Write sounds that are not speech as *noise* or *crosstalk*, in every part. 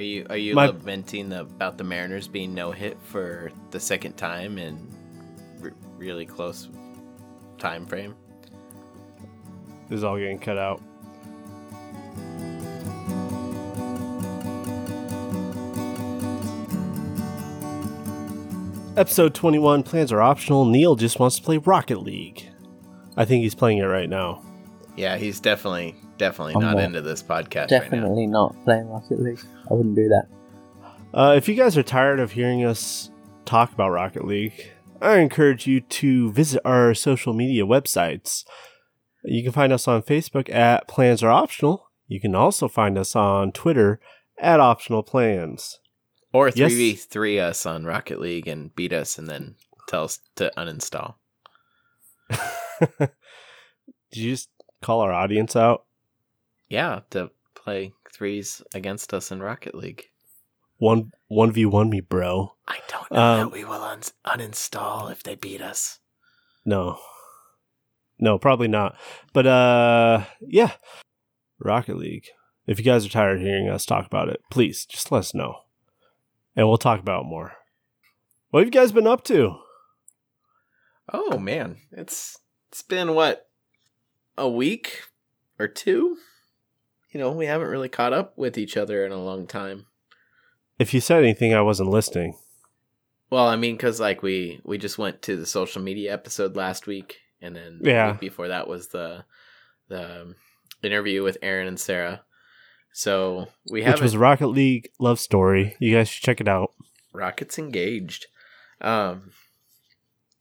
Are you are you My- lamenting the, about the Mariners being no hit for the second time in re- really close time frame? This is all getting cut out. Episode 21 plans are optional. Neil just wants to play Rocket League. I think he's playing it right now. Yeah, he's definitely definitely I'm not not. into this podcast right now. Definitely not playing Rocket League. I wouldn't do that. Uh, if you guys are tired of hearing us talk about Rocket League, I encourage you to visit our social media websites. You can find us on Facebook at Plans Are Optional. You can also find us on Twitter at Optional Plans. Or three v three us on Rocket League and beat us, and then tell us to uninstall. *laughs* Did you just call our audience out? Yeah, to play threes against us in Rocket League. One one v one me, bro. I don't know Um, that we will un- uninstall if they beat us. No. No, probably not. But uh yeah. Rocket League. If you guys are tired of hearing us talk about it, please just let us know. And we'll talk about it more. What have you guys been up to? Oh man, it's it's been what a week or two. You know, we haven't really caught up with each other in a long time. If you said anything, I wasn't listening. Well, I mean, because like we we just went to the social media episode last week, and then Yeah. the before that was the the um, interview with Aaron and Sarah. So we Which haven't was Rocket League Love Story. You guys should check it out. Rockets engaged. Um,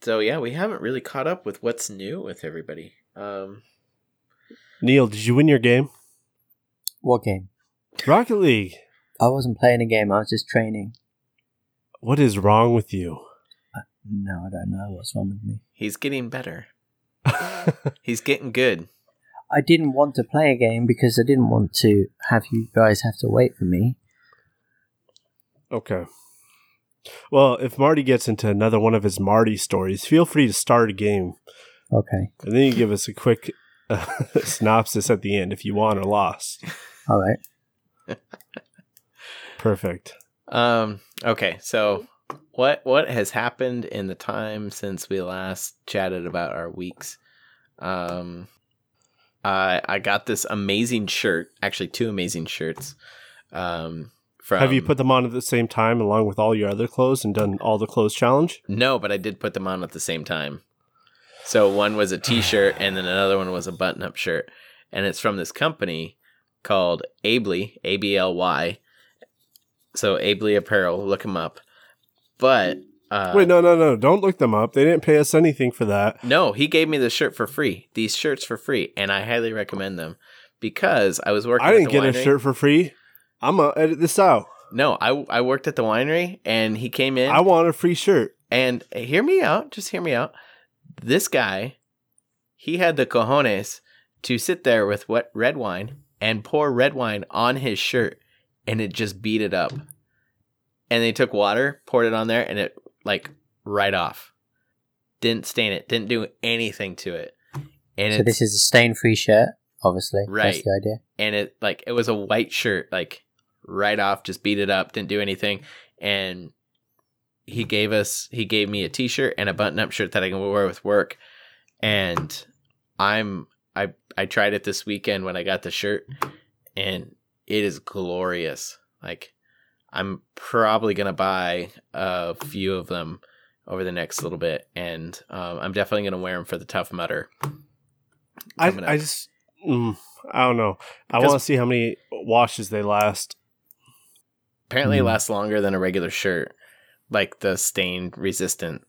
so yeah, we haven't really caught up with what's new with everybody. Um, Neil, did you win your game? What game? Rocket League. I wasn't playing a game. I was just training. What is wrong with you? No, I don't know what's wrong with me. he's getting better. *laughs* He's getting good. I didn't want to play a game because I didn't want to have you guys have to wait for me. Okay. Well, if Marty gets into another one of his Marty stories, feel free to start a game. Okay. And then you give us a quick uh, *laughs* synopsis at the end if you won or lost. All right. *laughs* Perfect. Um, okay, so what what has happened in the time since we last chatted about our weeks? Um, I I got this amazing shirt, actually two amazing shirts. Um, from Have you put them on at the same time along with all your other clothes and done all the clothes challenge? No, but I did put them on at the same time. So one was a t-shirt and then another one was a button-up shirt. And it's from this company called Ably, A B L Y. So Ably Apparel, look them up. But uh Wait, no, no, no. Don't look them up. They didn't pay us anything for that. no, he gave me the shirt for free. These shirts for free, and I highly recommend them because I was working. I didn't get a shirt for free. I'm to edit this out. No, I I worked at the winery, and he came in. I want a free shirt. And hear me out, just hear me out. This guy, he had the cojones to sit there with wet red wine and pour red wine on his shirt, and it just beat it up. And they took water, poured it on there, and it like right off. Didn't stain it, didn't do anything to it. And So this is a stain-free shirt, obviously. Right. That's the idea. and it like it was a white shirt, like right off, just beat it up, didn't do anything. And he gave us he gave me a t-shirt and a button-up shirt that I can wear with work. And I'm I I tried it this weekend when I got the shirt and it is glorious. Like I'm probably gonna buy a few of them over the next little bit, and um, I'm definitely gonna wear them for the Tough Mudder. I, up. I just, mm, I don't know. I want to see how many washes they last. Apparently, it Hmm. lasts longer than a regular shirt, like the stain resistant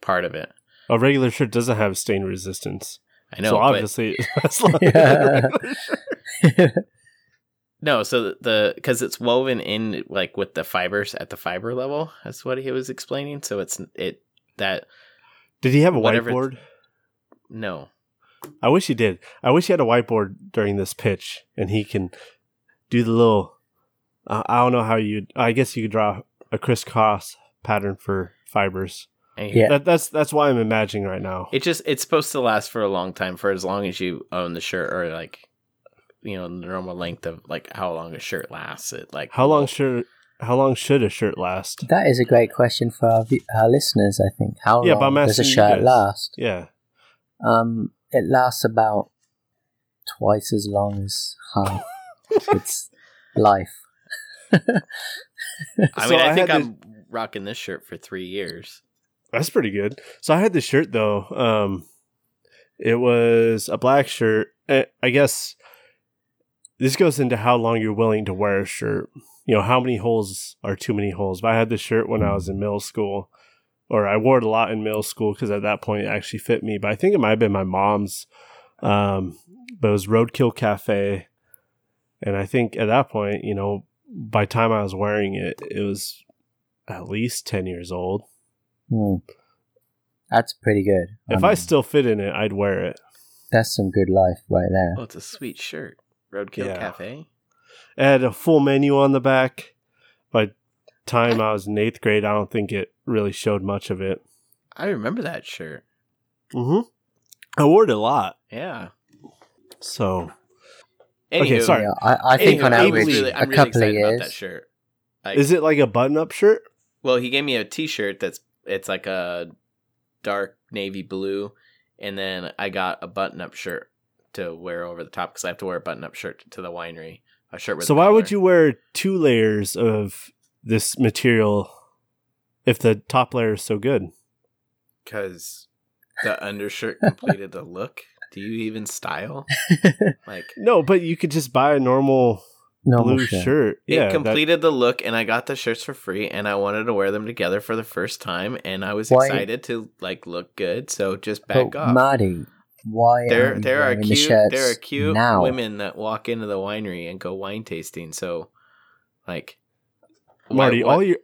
part of it. A regular shirt doesn't have stain resistance. I know, so but obviously, *laughs* that's like Yeah. no. So the because it's woven in like with the fibers at the fiber level. That's what he was explaining. So it's it that Did he have a Whatever- whiteboard? no. I wish he did. I wish he had a whiteboard during this pitch, and he can do the little. Uh, I don't know how you. I guess you could draw a crisscross pattern for fibers. And Yeah. That, that's that's why I'm imagining right now. It just it's supposed to last for a long time, for as long as you own the shirt or like you know the normal length of like how long a shirt lasts. It like How long should how long should a shirt last? That is a great question for our, our listeners. I think how Yeah, but long I'm does a shirt guys. last? Yeah. Um, it lasts about twice as long as half *laughs* its life. I So mean, I, I think had I'm rocking this shirt for three years. That's pretty good. So I had this shirt though. Um, it was a black shirt. I guess this goes into how long you're willing to wear a shirt. You know, how many holes are too many holes. But I had this shirt when I was in middle school, or I wore it a lot in middle school because at that point it actually fit me. But I think it might have been my mom's. Um, but it was Roadkill Cafe, and I think at that point, you know, by time I was wearing it, it was at least ten years old. Hmm. That's pretty good. If Um, I still fit in it, I'd wear it. that's some good life right there. Oh, it's a sweet shirt. Roadkill Yeah. Cafe. It had a full menu on the back. By time I was in eighth grade, I don't think it really showed much of it. I remember that shirt. Mm-hmm. I wore it a lot. Yeah. So Anywho, Okay, sorry. Yeah, I, I think anywho, on I'm average, really, a I'm really couple of excited about years. that shirt. I, is it like a button up shirt? Well, he gave me a T-shirt that's it's like a dark navy blue, and then I got a button-up shirt to wear over the top because I have to wear a button-up shirt to the winery. A shirt with. So why would you wear two layers of this material if the top layer is so good? Because the undershirt completed the look. Do you even style? *laughs* Like No, but you could just buy a normal Normal blue shirt. shirt. it Yeah, that- completed the look, and I got the shirts for free, and I wanted to wear them together for the first time, and I was Why- excited to like look good. So just But back off. Marty, why there aren't there are wearing the cute there are cute now? women that walk into the winery and go wine tasting so like Marty, what- all you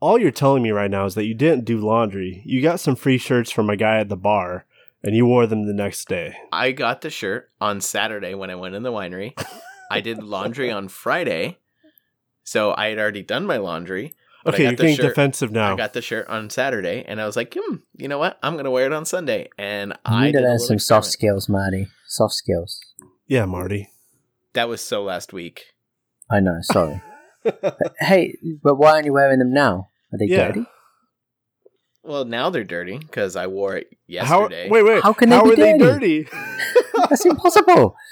all you're telling me right now is that you didn't do laundry. You got some free shirts from a guy at the bar, and you wore them the next day. i got the shirt on saturday when i went in the winery *laughs* i did laundry on friday so i had already done my laundry but okay, got you're getting shirt- defensive now. i got the shirt on saturday and i was like hmm you know what i'm gonna wear it on sunday and You i need to learn some soft experiment. skills, Marty. Soft skills. yeah, Marty. that was so last week I know. Sorry. But, *laughs* hey, but why aren't you wearing them now? Are they Yeah. dirty? well now they're dirty because i wore it How, yesterday wait, wait. How can they How be are they dirty? dirty? That's impossible. *laughs*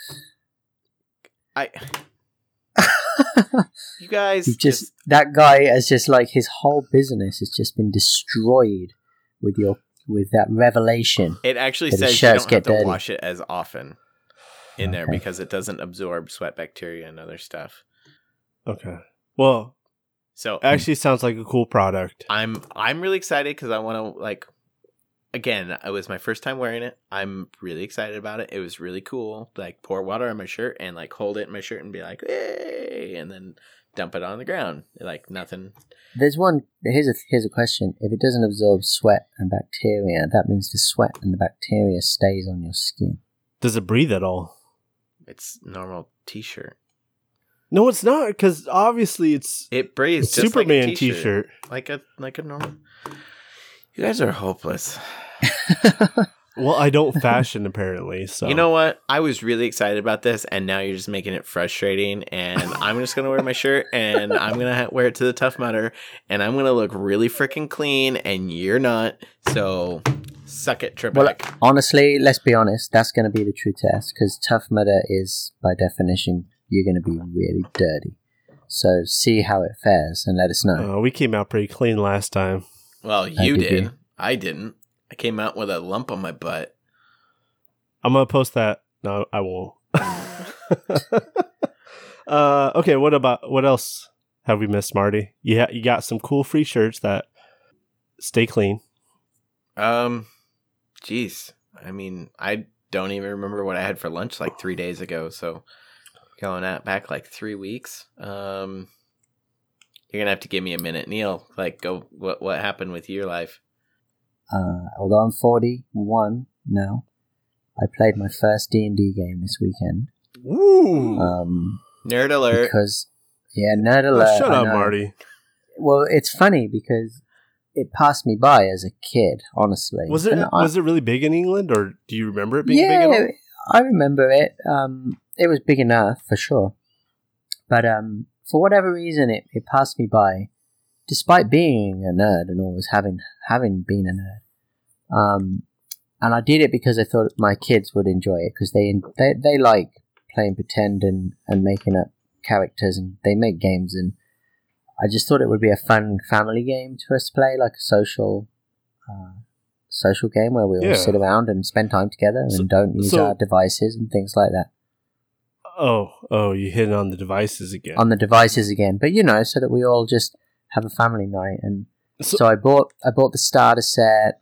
i *laughs* you guys You've just that guy has just like his whole business has just been destroyed with your with that revelation. It actually that his says you don't have get to dirty. wash it as often in there because it doesn't absorb sweat bacteria and other stuff. okay. Well, So actually, sounds like a cool product. I'm I'm really excited because I want to like again. It was my first time wearing it. I'm really excited about it. It was really cool. Like pour water on my shirt and like hold it in my shirt and be like, hey, and then dump it on the ground. Like nothing. There's one. Here's a here's a question. If it doesn't absorb sweat and bacteria, that means the sweat and the bacteria stays on your skin. Does it breathe at all? It's normal t-shirt. No, it's not because obviously it's It breathes a just Superman like a t-shirt. t-shirt. like a like a normal. You guys are hopeless. *laughs* Well, I don't fashion apparently. So You know what? I was really excited about this, and now you're just making it frustrating. And I'm just gonna wear my shirt, and I'm gonna ha- wear it to the Tough Mudder, and I'm gonna look really freaking clean, and you're not. So suck it, Well, Trebek. honestly, let's be honest. That's going to be the true test because Tough Mudder is, by definition, you're going to be really dirty. So see how it fares and let us know. Uh, we came out pretty clean last time. Well, you did did. you. I didn't. I came out with a lump on my butt. I'm gonna post that. No, I won't. *laughs* uh, okay. What about what else have we missed, Marty? You ha- you got some cool free shirts that stay clean. Um, jeez. I mean, I don't even remember what I had for lunch like three days ago. So going at back like three weeks. Um, you're gonna have to give me a minute, Neil. Like, go. What what happened with your life? Uh, although I'm 41 now, I played my first D&D game this weekend. Ooh. Um, Nerd alert. because, yeah, nerd Oh, alert. shut up. Marty. Well, it's funny because it passed me by as a kid, honestly. Was it And I- was it really big in England, or do you remember it being yeah, big at all? I remember it. Um, it was big enough for sure. But um, for whatever reason, it, it passed me by, despite being a nerd and always having having been a nerd. Um, and I did it because I thought my kids would enjoy it because they they they like playing pretend and and making up characters and they make games and I just thought it would be a fun family game for us to play, like a social uh, social game where we all Yeah. sit around and spend time together So- and don't use so- our devices and things like that Oh, oh, you hit on the devices again. on the devices again. But you know, so that we all just have a family night. And So- so, I bought I bought the starter set,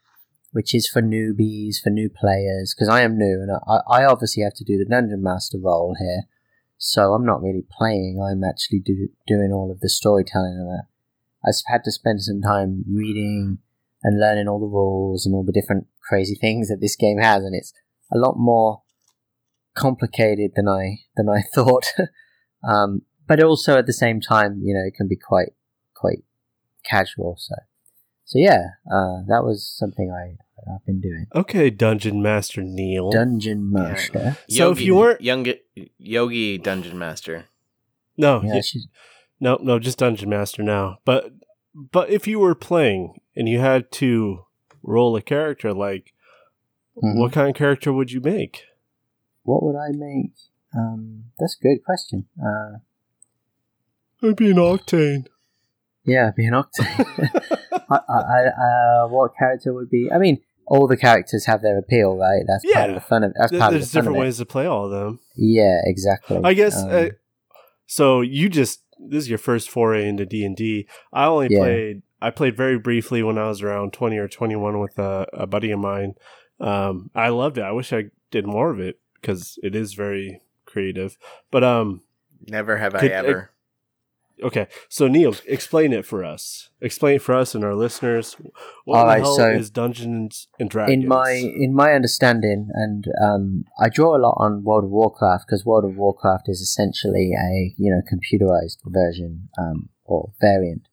which is for newbies, for new players, because I am new and I, I obviously have to do the dungeon master role here. So I'm not really playing. I'm actually do, doing all of the storytelling and that. I s- had to spend some time reading and learning all the rules and all the different crazy things that this game has, and it's a lot more complicated than I than I *laughs* thought. um, but also at the same time, you know, it can be quite quite casual. So, so yeah, uh, that was something I I've been doing. okay, Dungeon Master Neil. Dungeon Master. So if you weren't- young Yogi Dungeon Master, no, Yeah, y- she's, no, no, just Dungeon Master now. But but if you were playing and you had to roll a character, like Mhm. what kind of character would you make? What would I make? Um, that's a good question. Uh, I'd be an Octane. yeah, be an Octane. *laughs* *laughs* I, I, I, uh, what character would be? I mean, all the characters have their appeal, right? That's part of Yeah. the fun of. That's part of There's the fun different of ways to play all of them. Yeah, exactly. I guess. Um, uh, so you just this is your first foray into D and D. I only Yeah. played. I played very briefly when I was around twenty or twenty one with a, a buddy of mine. Um, I loved it. I wish I did more of it because it is very creative. But um, never have Could- I ever. okay. So Neil, explain it for us. Explain it for us and our listeners. What All the right, hell so is Dungeons and Dragons? in my in my understanding, and um, I draw a lot on World of Warcraft because World of Warcraft is essentially a you know computerized version um, or variant.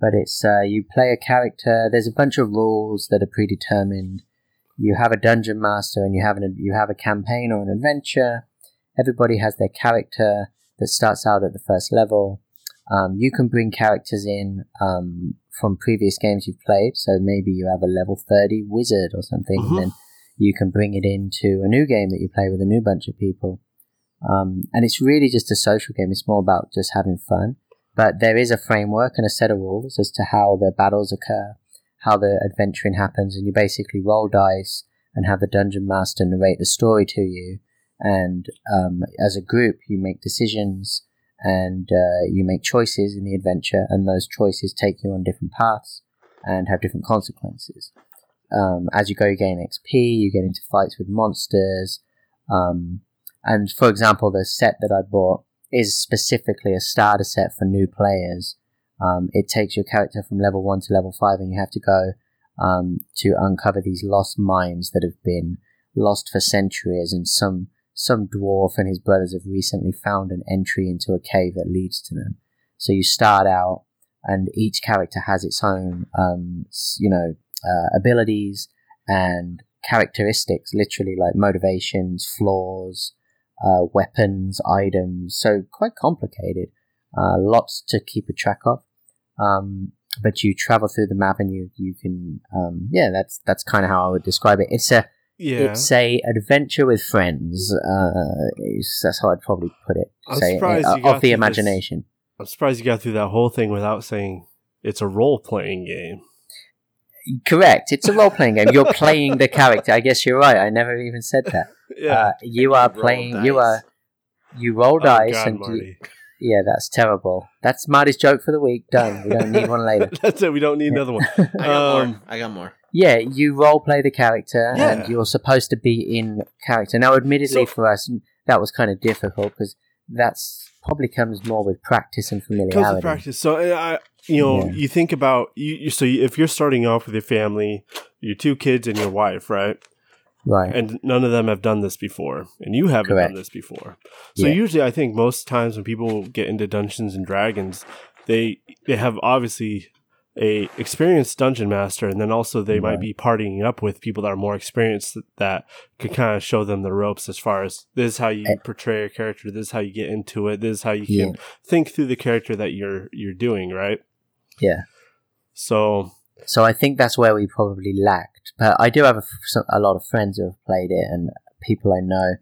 But it's uh, you play a character. There's a bunch of rules that are predetermined. You have a dungeon master, and you have an you have a campaign or an adventure. Everybody has their character that starts out at the first level. Um, you can bring characters in um, from previous games you've played. So maybe you have a level 30 wizard or something, Mhm. and then you can bring it into a new game that you play with a new bunch of people. Um, and it's really just a social game. It's more about just having fun. But there is a framework and a set of rules as to how the battles occur, how the adventuring happens, and you basically roll dice and have the dungeon master narrate the story to you. And um, as a group, you make decisions and uh, you make choices in the adventure, and those choices take you on different paths and have different consequences. Um, as you go, you gain XP, you get into fights with monsters. Um, and for example, the set that I bought is specifically a starter set for new players. Um, it takes your character from level 1 to level 5, and you have to go um, to uncover these lost mines that have been lost for centuries, and some some dwarf and his brothers have recently found an entry into a cave that leads to them. So you start out, and each character has its own, um, you know, uh, abilities and characteristics, literally like motivations, flaws, uh, weapons, items. So quite complicated. Uh, lots to keep a track of. Um, but you travel through the map and you you can um, yeah that's that's kind of how I would describe it. It's a yeah. it's a adventure with friends. Uh, that's how I'd probably put it. I'm Say, surprised uh, you got of the through this. imagination. I'm surprised you got through that whole thing without saying it's a role playing game. Correct. It's a role playing game. You're playing the character. I guess you're right. I never even said that. *laughs* Yeah. Uh, you are Roll playing. You are. You roll Oh, dice God, and you, Marty. Yeah, that's terrible. That's Marty's joke for the week. Done. We don't need one *laughs* later. That's it. We don't need another one. *laughs* I got Um, more. I got more. Yeah, you role play the character, Yeah. and you're supposed to be in character. Now, admittedly, So- for us, that was kind of difficult because that's probably comes more with practice and familiarity. comes familiarity. with practice. So uh, I, you know, Yeah. you think about you, you. So if you're starting off with your family, your two kids and your wife, right? Right. And none of them have done this before, and you haven't Correct. done this before. So Yeah. usually, I think most times when people get into Dungeons and Dragons, they they have obviously a experienced dungeon master, and then also they might be partying up with people that are more experienced that can kind of show them the ropes as far as this is how you Eh. portray a character, this is how you get into it, this is how you can think through the character that you're you're doing, right? Yeah. So So I think that's where we probably lacked. But I do have a, a lot of friends who have played it and people I know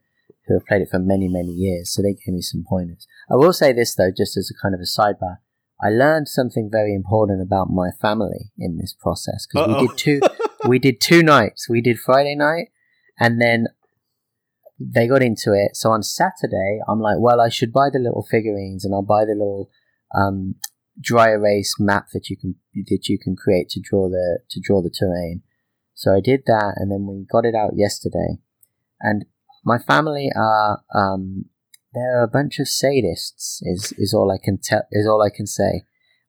who have played it for many, many years. So they gave me some pointers. I will say this though, just as a kind of a sidebar. I learned something very important about my family in this process because we did two, *laughs* we did two nights. We did Friday night and then they got into it. So on Saturday, I'm like, well, I should buy the little figurines and I'll buy the little um, dry erase map that you can that you can create to draw the to draw the terrain. So I did that, and then we got it out yesterday. And my family are um, they're a bunch of sadists. Is is all I can tell. Is all I can say.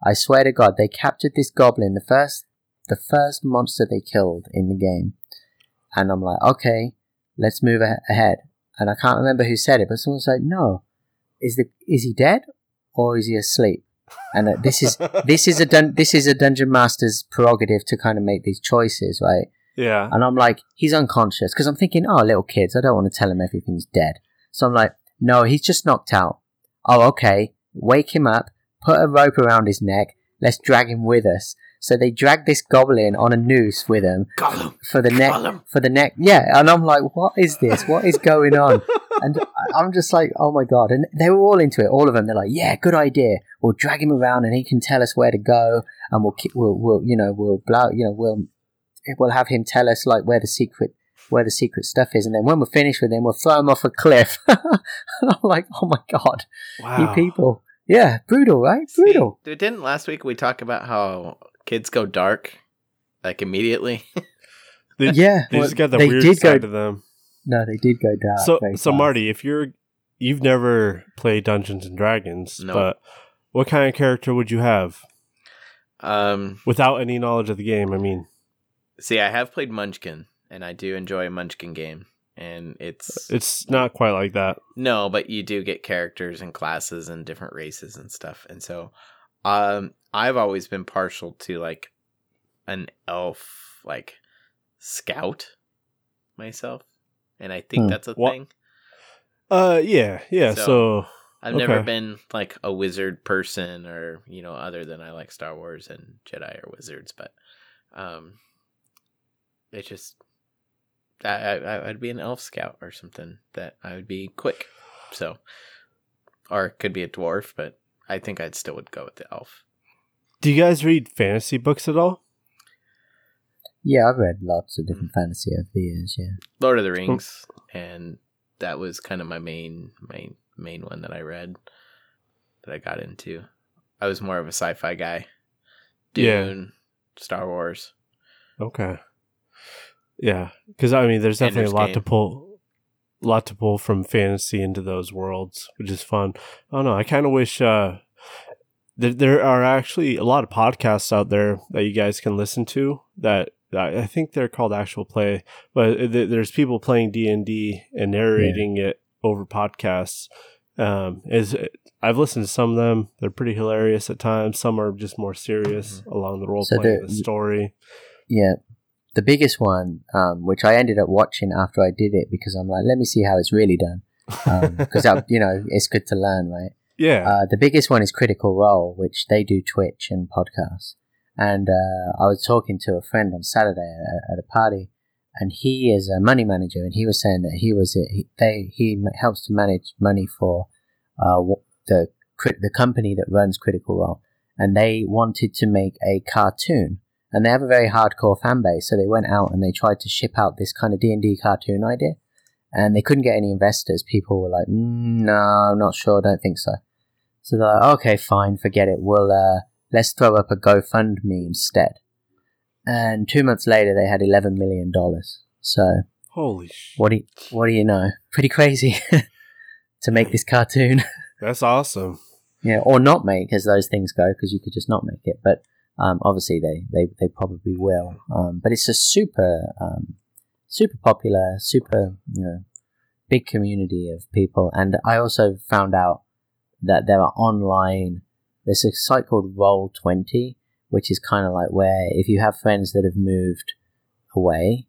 I swear to God, they captured this goblin, the first the first monster they killed in the game, and I'm like, okay, let's move a- ahead. And I can't remember who said it, but someone was like, no, is the is he dead or is he asleep? And uh, this is *laughs* this is a dun- this is a dungeon master's prerogative to kind of make these choices, right? Yeah, And I'm like, he's unconscious because I'm thinking, oh, little kids, I don't want to tell him everything's dead. So I'm like, no, he's just knocked out. Oh, okay. Wake him up, put a rope around his neck. Let's drag him with us. So they drag this goblin on a noose with him Gollum. for the neck for the neck yeah and i'm like what is this what is going on *laughs* and i'm just like oh my god and they were all into it all of them they're like yeah good idea we'll drag him around and he can tell us where to go and we'll we'll, we'll you know we'll blow you know we'll we'll have him tell us like where the secret where the secret stuff is and then when we're finished with him we'll throw him off a cliff *laughs* and i'm like oh my god wow. you people yeah brutal right brutal dude, didn't last week we talk about how kids go dark like immediately? *laughs* They, yeah they well, just got the they weird did side go to them. no they did go dark so so fast. Marty, if you're you've never played Dungeons and Dragons, No. but what kind of character would you have um, without any knowledge of the game? I mean, see, I have played Munchkin, and I do enjoy a Munchkin game, and it's it's not quite like that. no, but you do get characters and classes and different races and stuff, and so um, I've always been partial to like an elf like scout myself, and I think Hmm. that's a What- thing. Uh, yeah, yeah. So- So, I've never been like a wizard person or, you know, other than I like Star Wars and Jedi or wizards, but um it just I, I I'd be an elf scout or something that I would be quick. So or it could be a dwarf, but I think I'd still would go with the elf. do you guys read fantasy books at all? Yeah, I've read lots of different mm-hmm. fantasy over the years. Yeah, Lord of the Rings and that was kind of my main main main one that I read that I got into. I was more of a sci-fi guy. Yeah. Star Wars. Okay. Yeah, because I mean, there's definitely Ender's a lot Game. to pull, lot to pull from fantasy into those worlds, which is fun. I don't know. I kind of wish uh, there there are actually a lot of podcasts out there that you guys can listen to. That I I think they're called actual play, but th- there's people playing D and D and narrating it over podcasts. Um, is I've listened to some of them. They're pretty hilarious at times. Some are just more serious along the role So playing the- the story. yeah. The biggest one, um, which I ended up watching after I did it because I'm like, let me see how it's really done, *laughs* because you know it's good to learn, right? Yeah. Uh, the biggest one is Critical Role, which they do Twitch and podcasts. And uh, I was talking to a friend on Saturday at, at a party, and he is a money manager, and he was saying that he was he, they he helps to manage money for uh, the the company that runs Critical Role, and they wanted to make a cartoon, and they have a very hardcore fan base, so they went out and they tried to ship out this kind of D and D cartoon idea, and they couldn't get any investors. People were like, mm, "No, I'm not sure. Don't think so." So they're like, "Okay, fine, forget it. We'll uh, let's throw up a GoFundMe instead." And two months later, they had eleven million dollars. So Holy sh! what do you, what do you know? Pretty crazy *laughs* to make this cartoon. *laughs* That's awesome. Yeah, or not make as those things go, because you could just not make it. But um, obviously, they, they, they probably will. Um, but it's a super um, super popular, super you know big community of people. And I also found out that there are online. There's a site called Roll Twenty, which is kind of like where if you have friends that have moved away,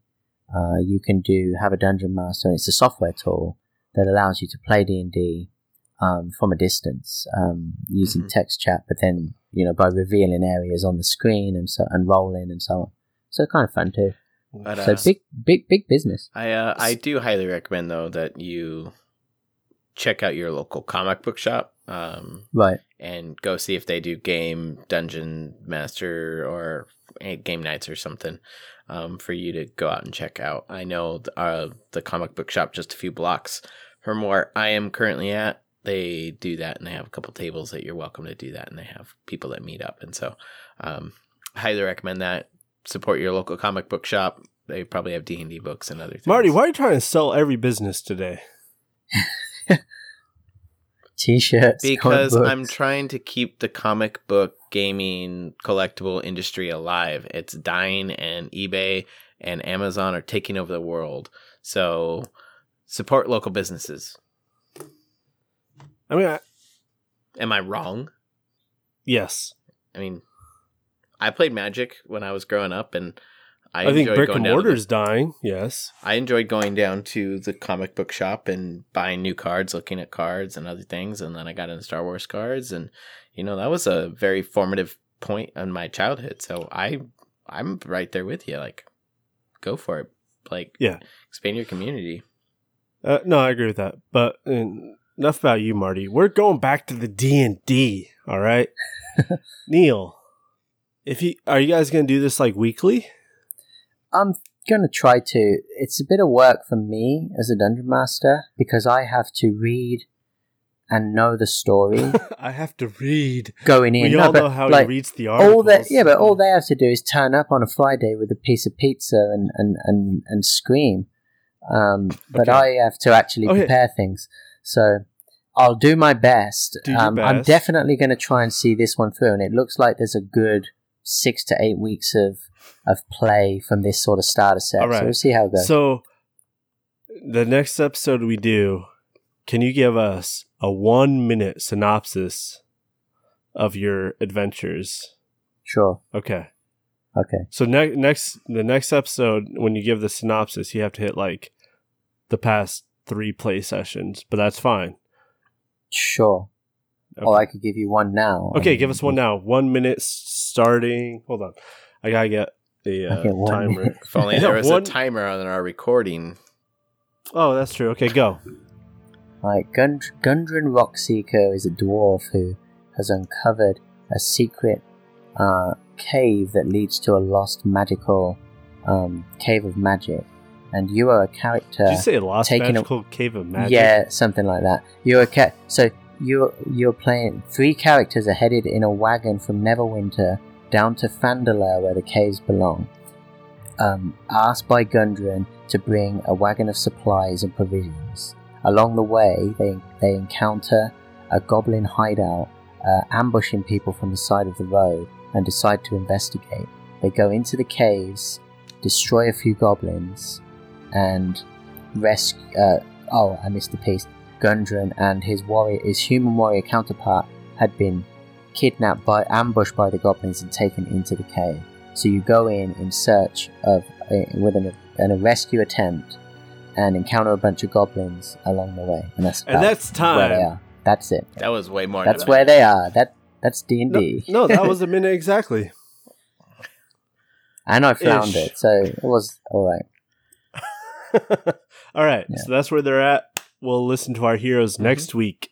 uh, you can do have a dungeon master, and it's a software tool that allows you to play D and D um, from a distance um, using Mhm. text chat, but then you know by revealing areas on the screen and so and rolling and so on. So kind of fun too. But, so uh, big, big, big business. I uh, I do highly recommend though that you check out your local comic book shop um, Right. and go see if they do game dungeon master or game nights or something um, for you to go out and check out. I know the, uh, the comic book shop just a few blocks from where I am currently at. They do that and they have a couple tables that you're welcome to do that and they have people that meet up and so um, highly recommend that. Support your local comic book shop. They probably have D and D books and other things. Marty, why are you trying to sell every business today? *laughs* T-shirts. because I'm trying to keep the comic book gaming collectible industry alive. It's dying, and eBay and Amazon are taking over the world. So support local businesses. I mean, I, Am I wrong? yes. I mean, I played Magic when I was growing up, and I, I, think brick going and to the- dying. Yes. I enjoyed going down to the comic book shop and buying new cards, looking at cards and other things, and then I got into Star Wars cards, and you know that was a very formative point in my childhood. So I, I'm right there with you. Like, go for it. Like, Yeah. expand your community. Uh, no, I agree with that. But uh, enough about you, Marty. We're going back to the D and D. All right, *laughs* Neil. If you are you guys gonna do this like weekly? I'm gonna try to. It's a bit of work for me as a dungeon master because I have to read and know the story *laughs* I have to read. going in. We No, all know how like, he reads the articles. all that yeah, but all they have to do is turn up on a Friday with a piece of pizza and and and, and scream. Um, but Okay. I have to actually Okay. prepare things. So I'll do my best. Do um, I'm definitely going to try and see this one through, and it looks like there's a good six to eight weeks of of play from this sort of starter set. Right. So we'll see how it goes. So, the next episode we do, can you give us a one minute synopsis of your adventures? sure. Okay. Okay. So ne- next, the next episode, when you give the synopsis, you have to hit like the past three play sessions, but that's fine. Sure. Okay, Or I could give you one now. okay give us one now. One minute starting. Hold on, I gotta get the uh, Okay, timer. minute. If only *laughs* there was one- a timer on our recording. Oh, that's true. Okay, go. Like Gund- Gundren Rockseeker is a dwarf who has uncovered a secret uh, cave that leads to a lost magical um, cave of magic, and you are a character. Did you say Lost taking a- Magical Cave of Magic? Yeah, something like that. You're a cat. So you're you're playing. Three characters are headed in a wagon from Neverwinter down to Fandalur, where the caves belong. Um, asked by Gundren to bring a wagon of supplies and provisions. Along the way, they they encounter a goblin hideout, uh, ambushing people from the side of the road, and decide to investigate. They go into the caves, destroy a few goblins, and rescue. Uh, oh, I missed the piece. Gundren and his warrior, his human warrior counterpart, had been kidnapped by, ambushed by the goblins and taken into the cave. So you go in in search of uh, with an, an, a rescue attempt and encounter a bunch of goblins along the way, and that's And about that's where they time. are. That's it. That was way more. That's than where they are. That that's D and D. no, that was a minute exactly. *laughs* and I found Ish. it, so it was all right. *laughs* All right, Yeah. so that's where they're at. We'll listen to our heroes next week.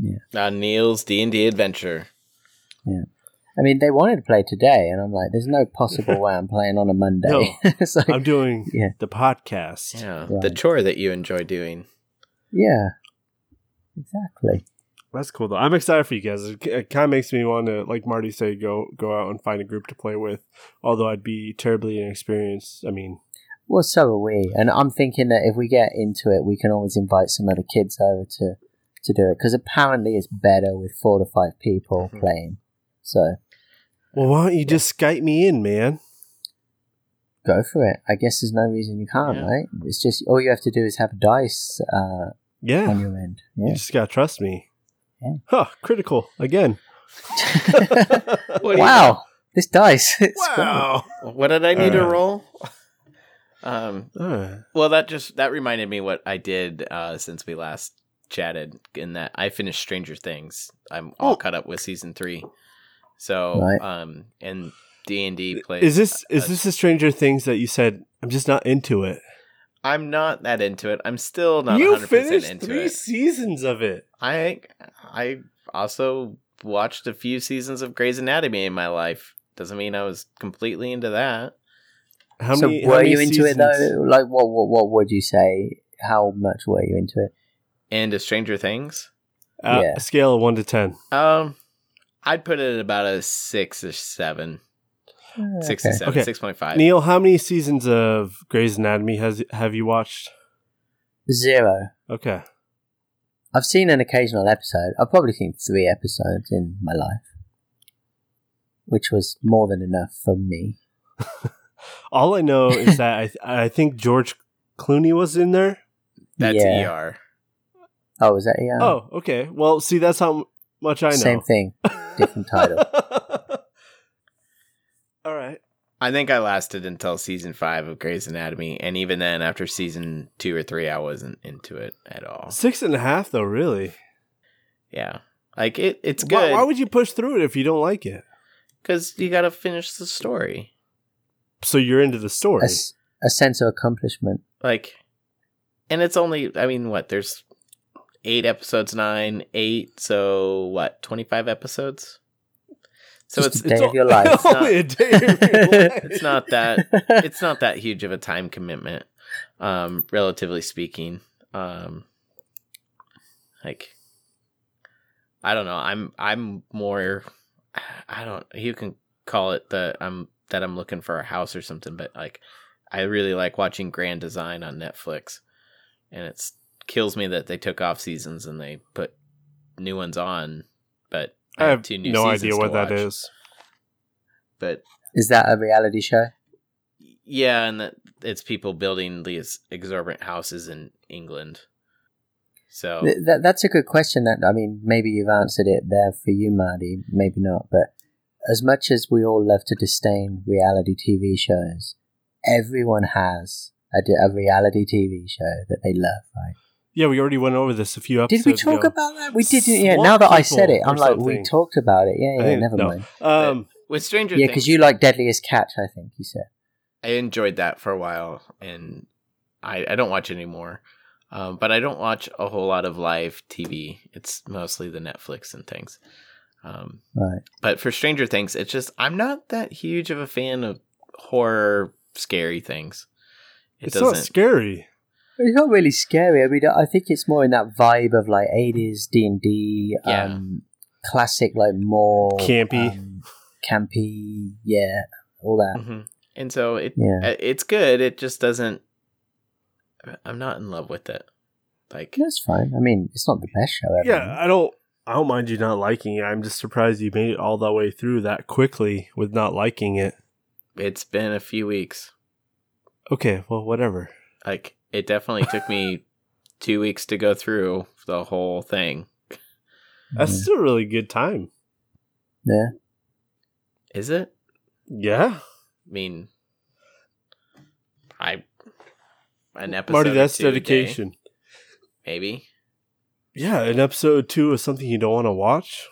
Yeah. Uh, Neil's D and D adventure. Yeah. I mean, they wanted to play today, and I'm like, "There's no possible way I'm playing on a Monday." so, *laughs* I'm doing Yeah. the podcast. Yeah, Right. the chore that you enjoy doing. yeah, exactly. That's cool though. I'm excited for you guys. It, it kind of makes me want to, like Marty said, go go out and find a group to play with. Although I'd be terribly inexperienced. I mean, Well, so are we, and I'm thinking that if we get into it, we can always invite some other kids over to to do it because apparently it's better with four to five people Mhm. playing. So well, why don't you just skate me in, man? go for it. I guess there's no reason you can't, Yeah. right? It's just all you have to do is have dice uh, Yeah, on your end. you Yeah. just gotta trust me. Yeah. Huh? Critical again. *laughs* What do you- wow. This dice. It's great. Wow. *laughs* What did I need to roll? Um, Alright. well, that just that reminded me what I did uh, since we last chatted. In that I finished Stranger Things. I'm all Oh. caught up with season three. So, Right. um, and D and D plays. Is this is uh, this the Stranger Things that you said? I'm just not into it. I'm not that into it. I'm still not you 100 percent finished into three it. seasons of it. I I also watched a few seasons of Grey's Anatomy in my life. Doesn't mean I was completely into that. How so many? how were many you into it though? Like, what, what, what would you say? How much were you into it? And to Stranger Things. Uh, Yeah. A scale of one to ten. Um, I'd put it at about a six or seven, six Okay. to seven, Okay. six point five. Neil, how many seasons of Grey's Anatomy has have you watched? Zero. Okay. I've seen an occasional episode. I've probably seen three episodes in my life, which was more than enough for me. *laughs* All I know is *laughs* that I I think George Clooney was in there. That's yeah. ER. Oh, is that yeah? Oh, okay. Well, see, that's how much I know. Same thing, different title. *laughs* All right. I think I lasted until season five of Grey's Anatomy, and even then, after season two or three, I wasn't into it at all. Six and a half, though. Really? Yeah, like it. It's Why, good why would you push through it if you don't like it? because you got to finish the story. So you're into the A, story. s- a sense of accomplishment. like and it's only i mean what there's eight episodes nine eight so what 25 episodes so Just it's a day *laughs* it's, of your life. Only a day of your *laughs* life. it's not that *laughs* it's not that huge of a time commitment um relatively speaking um like i don't know i'm i'm more i don't you can call it the i'm that i'm looking for a house or something but like i really like watching grand design on netflix and it's kills me that they took off seasons and they put new ones on but I have two new no seasons idea to what that watch. is. but Is that a reality show? Yeah, and that it's people building these exorbitant houses in England. So Th- that, that's a good question. That I mean, maybe you've answered it there for you, Marty. Maybe not. But as much as we all love to disdain reality TV shows, everyone has a, a reality TV show that they love, right? Yeah, we already went over this a few episodes Did we talk ago. about that? We didn't. Yeah. Now that I said it, I'm like, something. we talked about it. Yeah, yeah. think- Never no. mind. Um, with Stranger Yeah, because you like Deadliest Catch. I think you said. I enjoyed that for a while, and I I don't watch anymore. Um, but I don't watch a whole lot of live TV. It's mostly the Netflix and things. Um, Right. but for Stranger Things, it's just I'm not that huge of a fan of horror, scary things. It it's not scary. It's not really scary. I mean, I think it's more in that vibe of like 80s D and D, Yeah. um, classic, like more Campy. um, campy. Yeah, all that. hmm And so it Yeah. uh, it's good. It just doesn't. I'm not in love with it. Like That's fine. I mean, it's not the best show ever. Yeah, I don't. I don't mind you not liking it. I'm just surprised you made it all the way through that quickly with not liking it. it's been a few weeks. Okay, well, whatever. Like it definitely took me *laughs* two weeks to go through the whole thing. That's still a really good time. yeah. Is it? Yeah, I mean, I an episode. Marty, that's two day, dedication. maybe Yeah, an episode two of something you don't want to watch.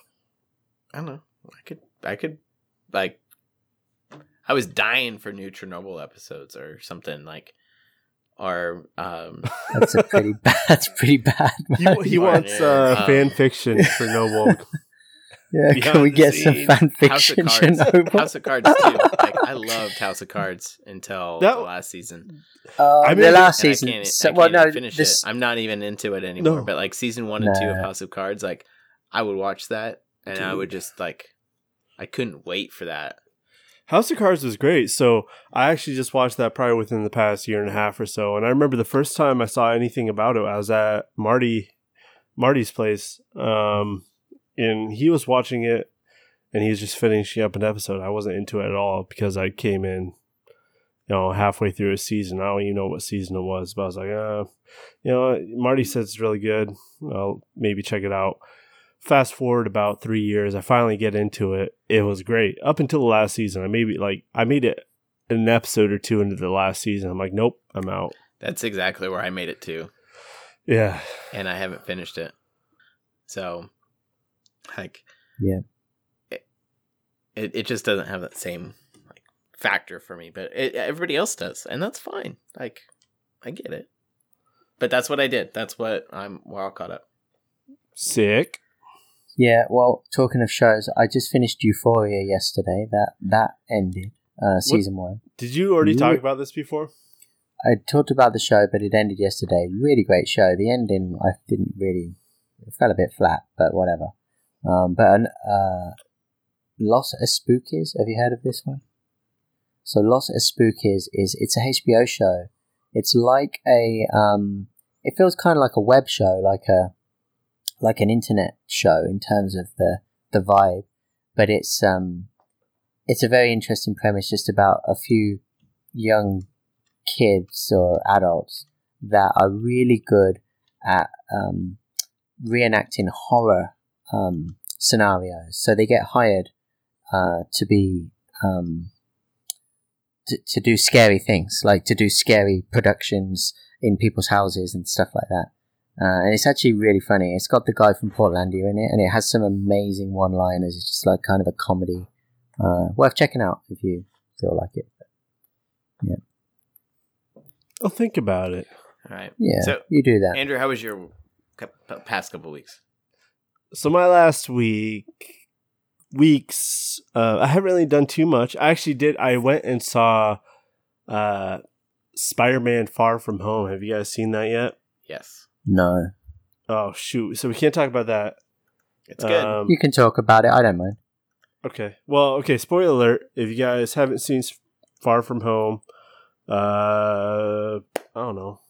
I don't know. I could. I could like. I was dying for new Chernobyl episodes or something like, or um. *laughs* That's a pretty bad. *laughs* That's pretty bad. He, man. he You wants there. uh, Um, fan fiction *laughs* for Noble. Yeah, behind can we the get some scenes. fan House of fiction? Cards. Chernobyl? *laughs* House of Cards too. Like I loved House of Cards until That- the last season. Uh, I mean, the last And I season. can't, so, I well, can't no, finish this, it. I'm not even into it anymore. No. But like season one and two of House of Cards, like I would watch that and I would just like I couldn't wait for that. House of Cards was great. So I actually just watched that probably within the past year and a half or so. And I remember the first time I saw anything about it, I was at Marty Marty's place. Um, and he was watching it and he was just finishing up an episode. I wasn't into it at all because I came in, you know, halfway through a season. I don't even know what season it was, but I was like, uh, you know, Marty says it's really good. I'll maybe check it out. fast forward about three years, I finally get into it. It was great up until the last season. I maybe like I made it an episode or two into the last season. I'm like, nope, I'm out. That's exactly where I made it to, Yeah, and I haven't finished it. So, like, Yeah. it it, it just doesn't have that same like factor for me. But it, everybody else does, and that's fine. Like, I get it. But that's what I did. That's what I'm. We're all caught up. sick. Yeah, well, talking of shows, I just finished Euphoria yesterday. That that ended uh, season one. Did you already Ye- talk about this before? I talked about the show, but it ended yesterday. Really great show. The ending, I didn't really. It felt a bit flat, but whatever. Um, but uh, Los Espookys. Have you heard of this one? So Los Espookys is it's a HBO show. It's like a um, it feels kind of like a web show, like a like an internet show in terms of the the vibe, but it's um, it's a very interesting premise, just about a few young kids or adults that are really good at um, reenacting horror um, scenarios. So they get hired uh, to be um, to, to do scary things, like to do scary productions in people's houses and stuff like that. Uh, and it's actually really funny. It's got the guy from Portlandia in it, and it has some amazing one-liners. It's just like kind of a comedy, uh, worth checking out if you feel like it. Yeah. I'll think about it. All right. Yeah, So, you do that. Andrew, how was your past couple weeks? So my last week weeks, uh, I haven't really done too much. I actually did. I went and saw uh, Spider-Man: Far From Home. Have you guys seen that yet? Yes, no, Oh shoot! So we can't talk about that. it's good. Um, you can talk about it. I don't mind. Okay. Well, okay. Spoiler alert: if you guys haven't seen Far From Home, uh, I don't know,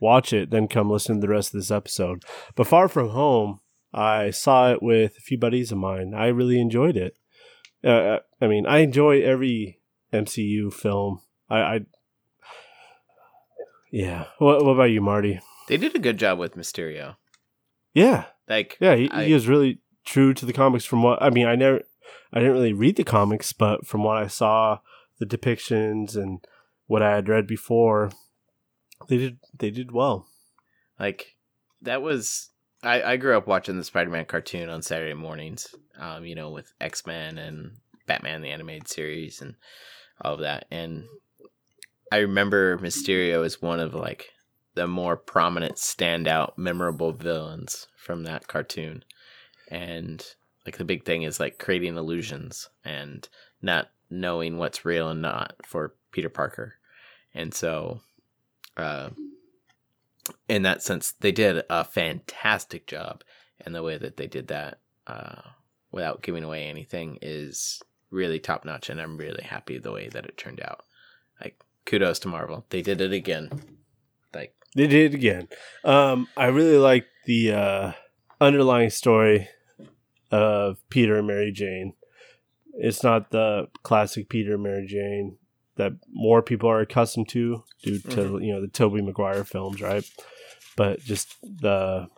watch it, then come listen to the rest of this episode. But Far From Home, I saw it with a few buddies of mine. I really enjoyed it. Uh, I mean, I enjoy every MCU film. I, I yeah. What, what about you, Marty? they did a good job with Mysterio. Yeah, Like, yeah. He, I- he was really true to the comics. From what I mean, I never, I didn't really read the comics, but from what I saw, the depictions and what I had read before, they did they did well. like that was. I, I grew up watching the Spider-Man cartoon on Saturday mornings. Um, you know, with X Men and Batman the animated series and all of that. And I remember Mysterio as one of like the more prominent, standout, memorable villains from that cartoon. And like the big thing is like creating illusions and not knowing what's real and not for Peter Parker. And so, uh, in that sense, they did a fantastic job. And the way that they did that, uh, without giving away anything, is really top notch. And I'm really happy the way that it turned out. Like, kudos to Marvel. They did it again. Like, They did it again. Um, I really like the uh, underlying story of Peter and Mary Jane. It's not the classic Peter and Mary Jane that more people are accustomed to due to Mhm. you know the Tobey Maguire films, right? But just the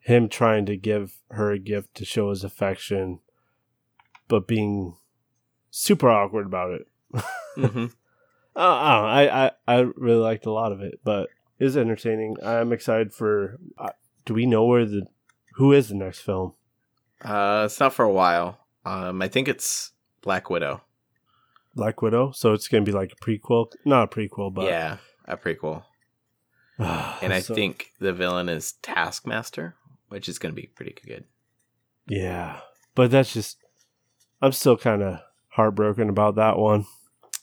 him trying to give her a gift to show his affection, but being super awkward about it. *laughs* mhm. Uh, I. I, I really liked a lot of it, but it's entertaining. I'm excited for. Uh, do we know where the who is the next film? uh, it's not for a while. Um, I think it's Black Widow. Black Widow. So it's gonna be like a prequel, not a prequel, but yeah, a prequel. *sighs* And I So- think the villain is Taskmaster, which is going to be pretty good. yeah, but that's just. I'm still kind of heartbroken about that one.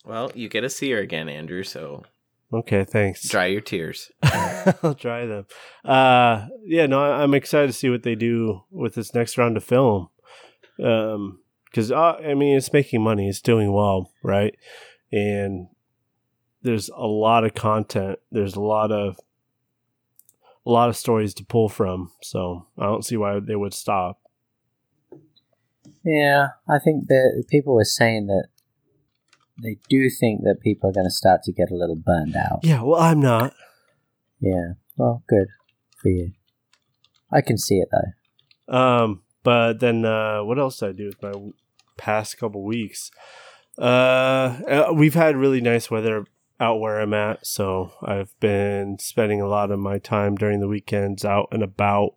Well, you get to see her again, Andrew. So Okay, thanks. dry your tears. *laughs* I'll try them. Uh, yeah, no, I'm excited to see what they do with this next round of film. Um, because uh, I mean, it's making money, it's doing well, right? And there's a lot of content. There's a lot of a lot of stories to pull from. So I don't see why they would stop. Yeah, I think that people were saying that they do think that people are going to start to get a little burned out. Yeah, well, I'm not. Yeah, well, good for you. I can see it though. Um, but then uh, what else did I do with my past couple weeks? Uh, uh, we've had really nice weather out where I'm at, so I've been spending a lot of my time during the weekends out and about,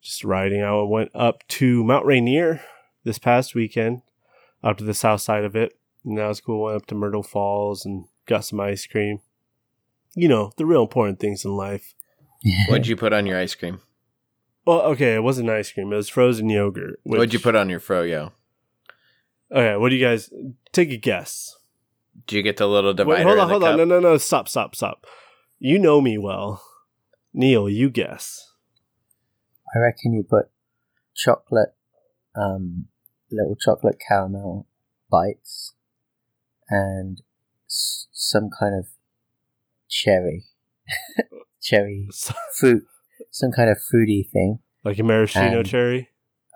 just riding. I went up to Mount Rainier this past weekend, up to the south side of it, and that was cool. Went up to Myrtle Falls and got some ice cream. You know the real important things in life. What'd you put on your ice cream? Well, okay, it wasn't ice cream; it was frozen yogurt. What'd you put on your froyo? Okay, what do you guys take a guess? Do you get the little divider? Wait, hold in on, the hold on. cup? No, no, no. Stop, stop, stop. You know me well. Neil, you guess. I reckon you put chocolate, um, little chocolate caramel bites, and s- some kind of cherry, *laughs* cherry *laughs* fruit, some kind of fruity thing. Like a maraschino And- cherry.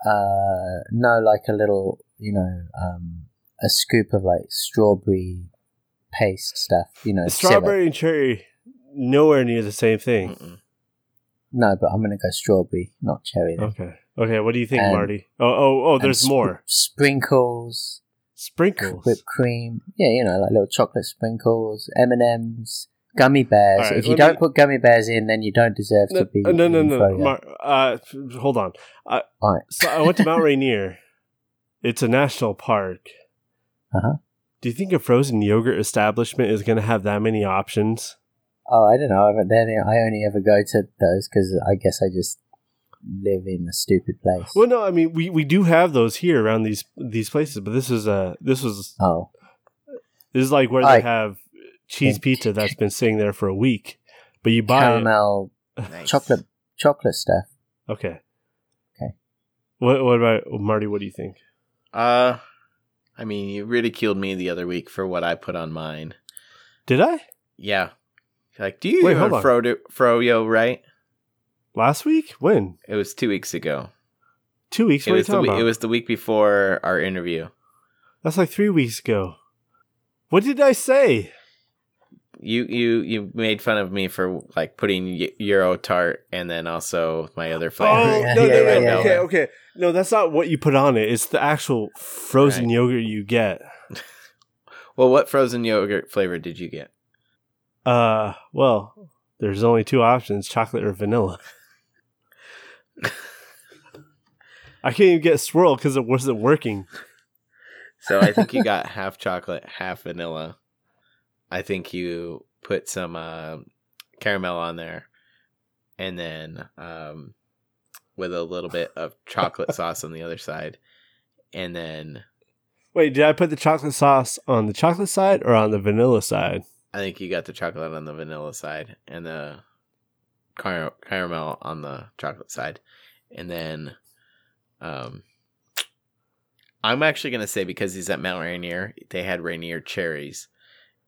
Uh, no, like a little, you know, um, a scoop of like strawberry paste stuff. You know, syrup. Strawberry and cherry, nowhere near the same thing. Mm-mm. No, but I'm gonna go strawberry, not cherry. Then. Okay. Okay, what do you think, And- Marty? Oh, oh, oh, there's sp- more. Sprinkles, Sprinkles. whipped cream. Yeah, you know, like little chocolate sprinkles, M and M's, gummy bears. Right, if you don't me- put gummy bears in, then you don't deserve No, to be. uh, no, no, no. Mar- uh, hold on. I, Alright. so I went to Mount Rainier. It's a national park. Uh-huh. Do you think a frozen yogurt establishment is going to have that many options? Oh, I don't know. But then I only ever go to those because I guess I just live in a stupid place. Well, no, I mean we, we do have those here around these these places, but this is uh this was Oh, this is like where I- they have cheese pizza that's been sitting there for a week, but you buy caramel, Nice. chocolate, chocolate stuff. Okay. Okay. What what about Marty? What do you think? Uh, I mean, you ridiculed me the other week for what I put on mine. Did I Yeah. Like, do you Wait, even fro froyo right? last week? When? It was two weeks ago. Two weeks? It What are you was the talking we- about? it was the week before our interview. That's like three weeks ago. What did I say? You you you made fun of me for like putting y- Euro tart and then also my other flavor. Oh *laughs* Yeah, no yeah, no yeah, no! yeah, okay yeah. okay. No, that's not what you put on it. It's the actual frozen Right. yogurt you get. *laughs* Well, what frozen yogurt flavor did you get? Uh, well, there's only two options: chocolate or vanilla. I can't even get swirl because it wasn't working. So I think you got *laughs* half chocolate, half vanilla. I think you put some uh, caramel on there, and then um, with a little bit of chocolate *laughs* sauce on the other side, and then Wait, did I put the chocolate sauce on the chocolate side or on the vanilla side? I think you got the chocolate on the vanilla side and the car- caramel on the chocolate side, and then um, I'm actually gonna say because he's at Mount Rainier, they had Rainier cherries,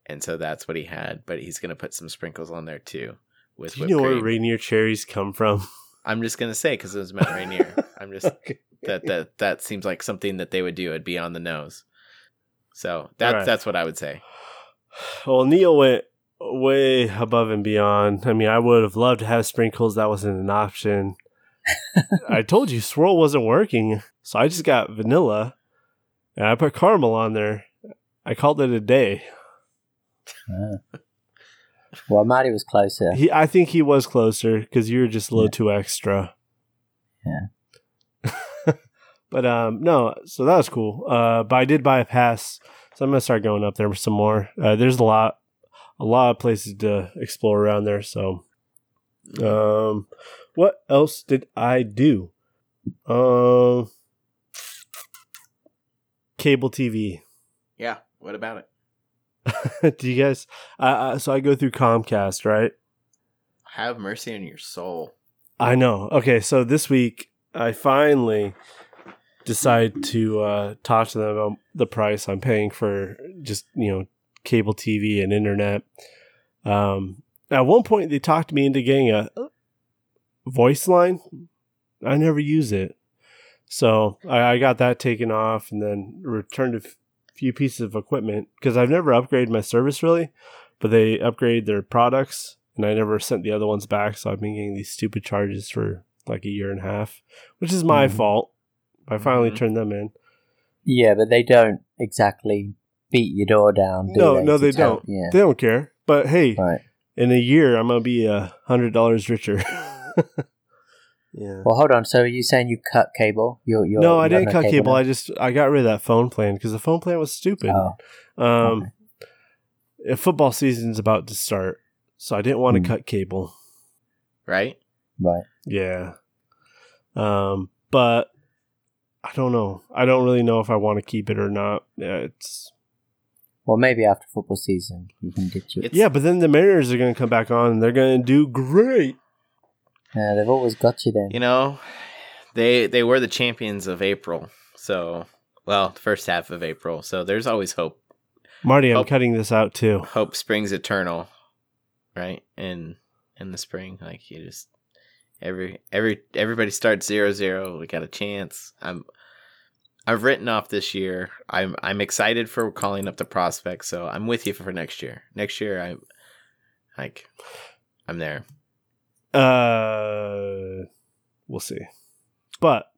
and so that's what he had. But he's gonna put some sprinkles on there too with Do you whipped know where. Rainier cherries come from? I'm just gonna say because it was Mount Rainier. *laughs* I'm just Okay. that that that seems like something that they would do. It'd be on the nose. So that's Right. that's what I would say. Well, Neil went way above and beyond. I mean, I would have loved to have sprinkles. That wasn't an option. *laughs* I told you swirl wasn't working, so I just got vanilla and I put caramel on there. I called it a day. Well, Marty was closer. He, I think he was closer because you were just a little too extra. Yeah. *laughs* but um, no, so that was cool. Uh, but I did buy a pass, so I'm gonna start going up there some more. Uh, there's a lot, a lot of places to explore around there. So, um, what else did I do? Um, cable TV. Yeah. What about it? *laughs* do you guys? Uh, uh, so I go through Comcast, right? Have mercy on your soul. I know. Okay, so this week I finally decide to uh, talk to them about the price I'm paying for just you know cable TV and internet. Um, at one point, they talked me into getting a voice line. I never use it, so I, I got that taken off and then returned f- few pieces of equipment because I've never upgraded my service really, but they upgrade their products and I never sent the other ones back, so I've been getting these stupid charges for like a year and a half, which is my Mhm. fault. I finally Mhm. turned them in. Yeah, but they don't exactly beat your door down. Do No, they, no, they tell- don't. Yeah, They don't care. But hey, right. in a year, I'm gonna be a hundred dollars richer. *laughs* yeah. Well, hold on. So, are you saying you cut cable? You're, you're, no, I you have didn't cut cable. now? I just I got rid of that phone plan because the phone plan was stupid. Oh, um, if football season's about to start, so I didn't want to Hmm. cut cable. right? right. Yeah. Um, but I don't know. I don't really know if I want to keep it or not. Yeah, it's Well, maybe after football season you can ditch it. It's- yeah, but then the Mariners are going to come back on and they're going to do great. Yeah, they've always got you then. You know, they they were the champions of April. So, well, the first half of April. So there's always hope. Marty, I'm Oh. cutting this out too. Hope springs eternal, right? In in the spring, like you just every every everybody starts zero zero. We got a chance. I'm I've written off this year. I'm I'm excited for calling up the prospects. So I'm with you for next year. Next year, I'm like I'm there. Uh, we'll see. But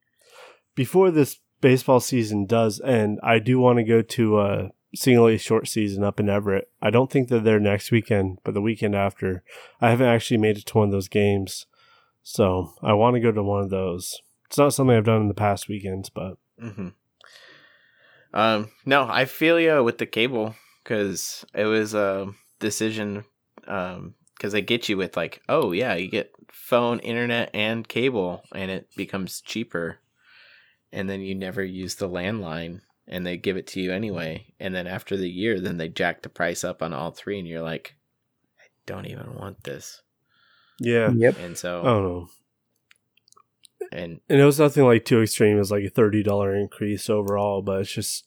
before this baseball season does end, I do want to go to a single A short season up in Everett. I don't think they're there next weekend, but the weekend after. I haven't actually made it to one of those games, so I want to go to one of those. It's not something I've done in the past weekends, but Mm-hmm. Um, no, I feel you with the cable because it was a decision. Um, because they get you with like, oh yeah, you get phone, internet, and cable, and it becomes cheaper. And then you never use the landline, and they give it to you anyway. And then after the year, then they jack the price up on all three, and you're like, I don't even want this. yeah, Yep. And so, I don't know. and And it was nothing like too extreme. It was like a thirty dollar increase overall, but it's just,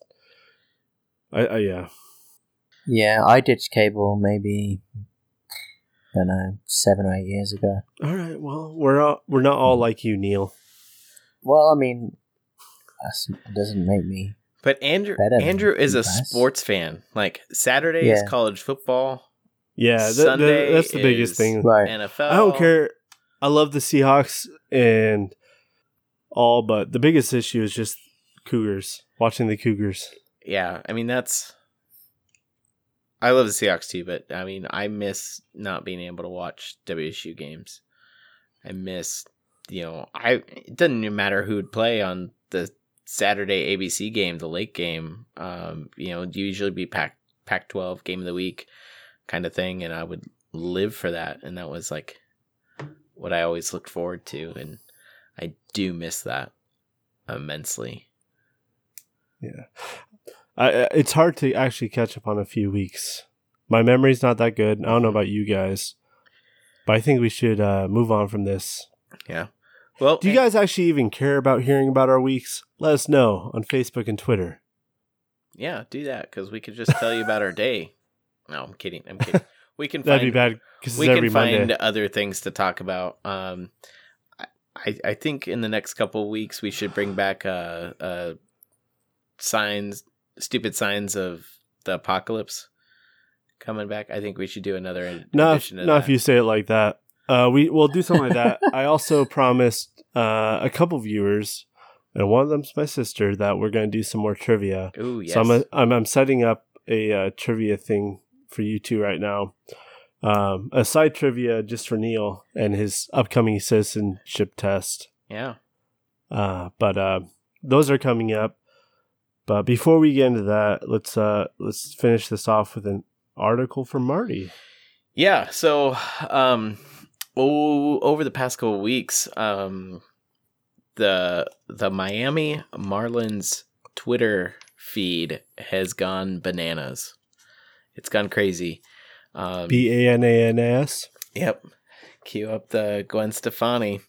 I, I yeah, Yeah, I ditched cable maybe, I don't know, seven or eight years ago. all right. Well, we're all, we're not all like you, Neil. Well, I mean, it doesn't make me. but Andrew Andrew is a you guys. sports fan. Like Saturday is college football. Yeah, that, that, Sunday that's the biggest thing. Right. NFL. I don't care. I love the Seahawks and all, but the biggest issue is just Cougars. Watching the Cougars. Yeah, I mean that's. I love the Seahawks too, but I mean I miss not being able to watch WSU games. I miss, you know, I it doesn't even matter who would play on the Saturday ABC game, the late game. Um, you know, usually be Pac Pac twelve game of the week kind of thing, and I would live for that, and that was like what I always looked forward to, and I do miss that immensely. Yeah, I, it's hard to actually catch up on a few weeks. My memory's not that good. I don't know about you guys, but I think we should uh, move on from this. Yeah. Well, Do you guys actually even care about hearing about our weeks? Let us know on Facebook and Twitter. Yeah, do that because we could just tell you about our *laughs* day. No, I'm kidding. I'm kidding. *laughs* We can That'd find be bad because we every can find Monday. other things to talk about. Um, I I think in the next couple of weeks we should bring back uh uh signs, stupid signs of the apocalypse coming back. I think we should do another ed- Not, edition of not that. if you say it like that. Uh, we will do something like that. *laughs* I also promised uh, a couple viewers, and one of them's my sister, that we're going to do some more trivia. Ooh, yes. So I'm, a, I'm I'm setting up a uh, trivia thing for you two right now. Um, a side trivia just for Neil and his upcoming citizenship test. yeah. Uh, but uh, those are coming up. But before we get into that, let's uh, let's finish this off with an article from Marty. Yeah. So, um, oh, over the past couple of weeks, um, the the Miami Marlins Twitter feed has gone bananas. It's gone crazy. Um, B A N A N S. Yep. Cue up the Gwen Stefani.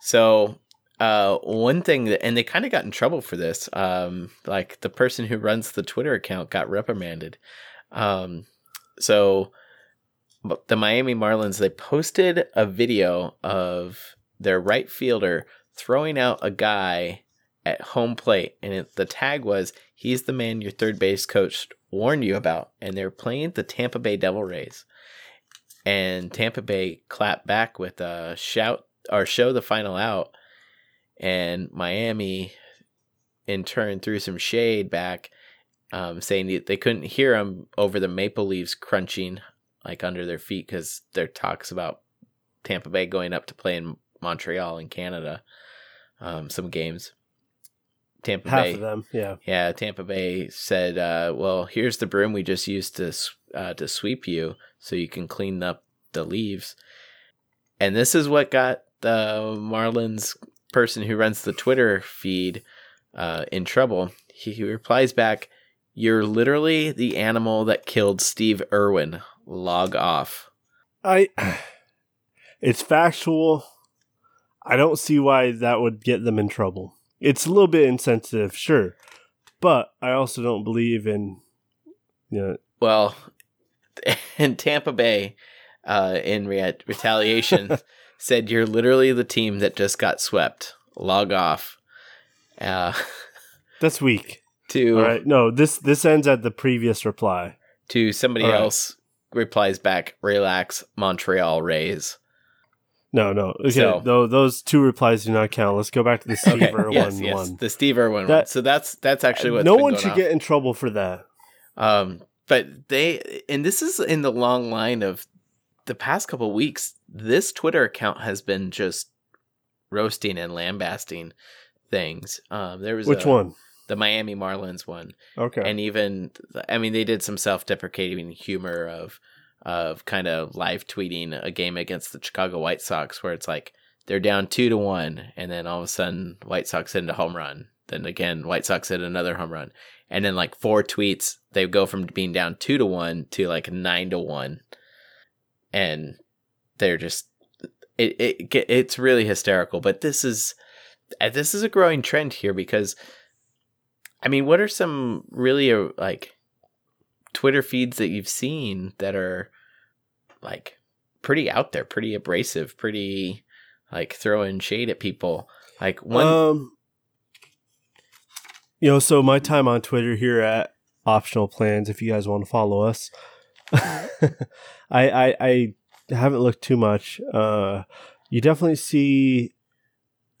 So, uh, one thing that, and they kind of got in trouble for this. Um, like the person who runs the Twitter account got reprimanded. Um, so the Miami Marlins, they posted a video of their right fielder throwing out a guy at home plate. And it, the tag was, he's the man your third base coach warned you about. And they're playing the Tampa Bay Devil Rays and Tampa Bay clapped back with a shout or show the final out, and Miami, in turn, threw some shade back, um, saying they couldn't hear them over the maple leaves crunching like under their feet because there talks about Tampa Bay going up to play in Montreal in Canada, um, some games. Tampa Half Bay, of them, yeah. yeah, Tampa Bay said, uh, "Well, here's the broom we just used to uh, to sweep you, so you can clean up the leaves." And this is what got the Marlins person who runs the Twitter feed uh, in trouble. He, he replies back, "You're literally the animal that killed Steve Irwin. Log off." I *sighs* it's factual. I don't see why that would get them in trouble. It's a little bit insensitive, sure. But I also don't believe in you know Well, *laughs* in Tampa Bay, uh, in rea- retaliation, *laughs* said you're literally the team that just got swept. Log off. Uh, *laughs* that's weak. to All right. No, this this ends at the previous reply. to somebody All right. else replies back. Relax, Montreal Rays. No, no. Okay, So- though those two replies do not count. Let's go back to the Steve *laughs* Okay, Irwin yes, yes, one. the Steve Irwin one. So that's that's actually what no one should get in trouble for that. Um, but they and this is in the long line of the past couple weeks. This Twitter account has been just roasting and lambasting things. Um, there was Which a- one? the Miami Marlins one, Okay. and even I mean they did some self-deprecating humor of of kind of live tweeting a game against the Chicago White Sox where it's like they're down two to one, and then all of a sudden White Sox hit a home run. Then again, White Sox hit another home run, and then like four tweets, they go from being down two to one to like nine to one, and they're just it, it it's really hysterical. But this is uh, this is a growing trend here because I mean, what are some really uh, like Twitter feeds that you've seen that are like pretty out there, pretty abrasive, pretty like throwing shade at people? Like one, Um, you know, so my time on Twitter here at Optional Plans, if you guys want to follow us, *laughs* I, I I haven't looked too much. Uh, you definitely see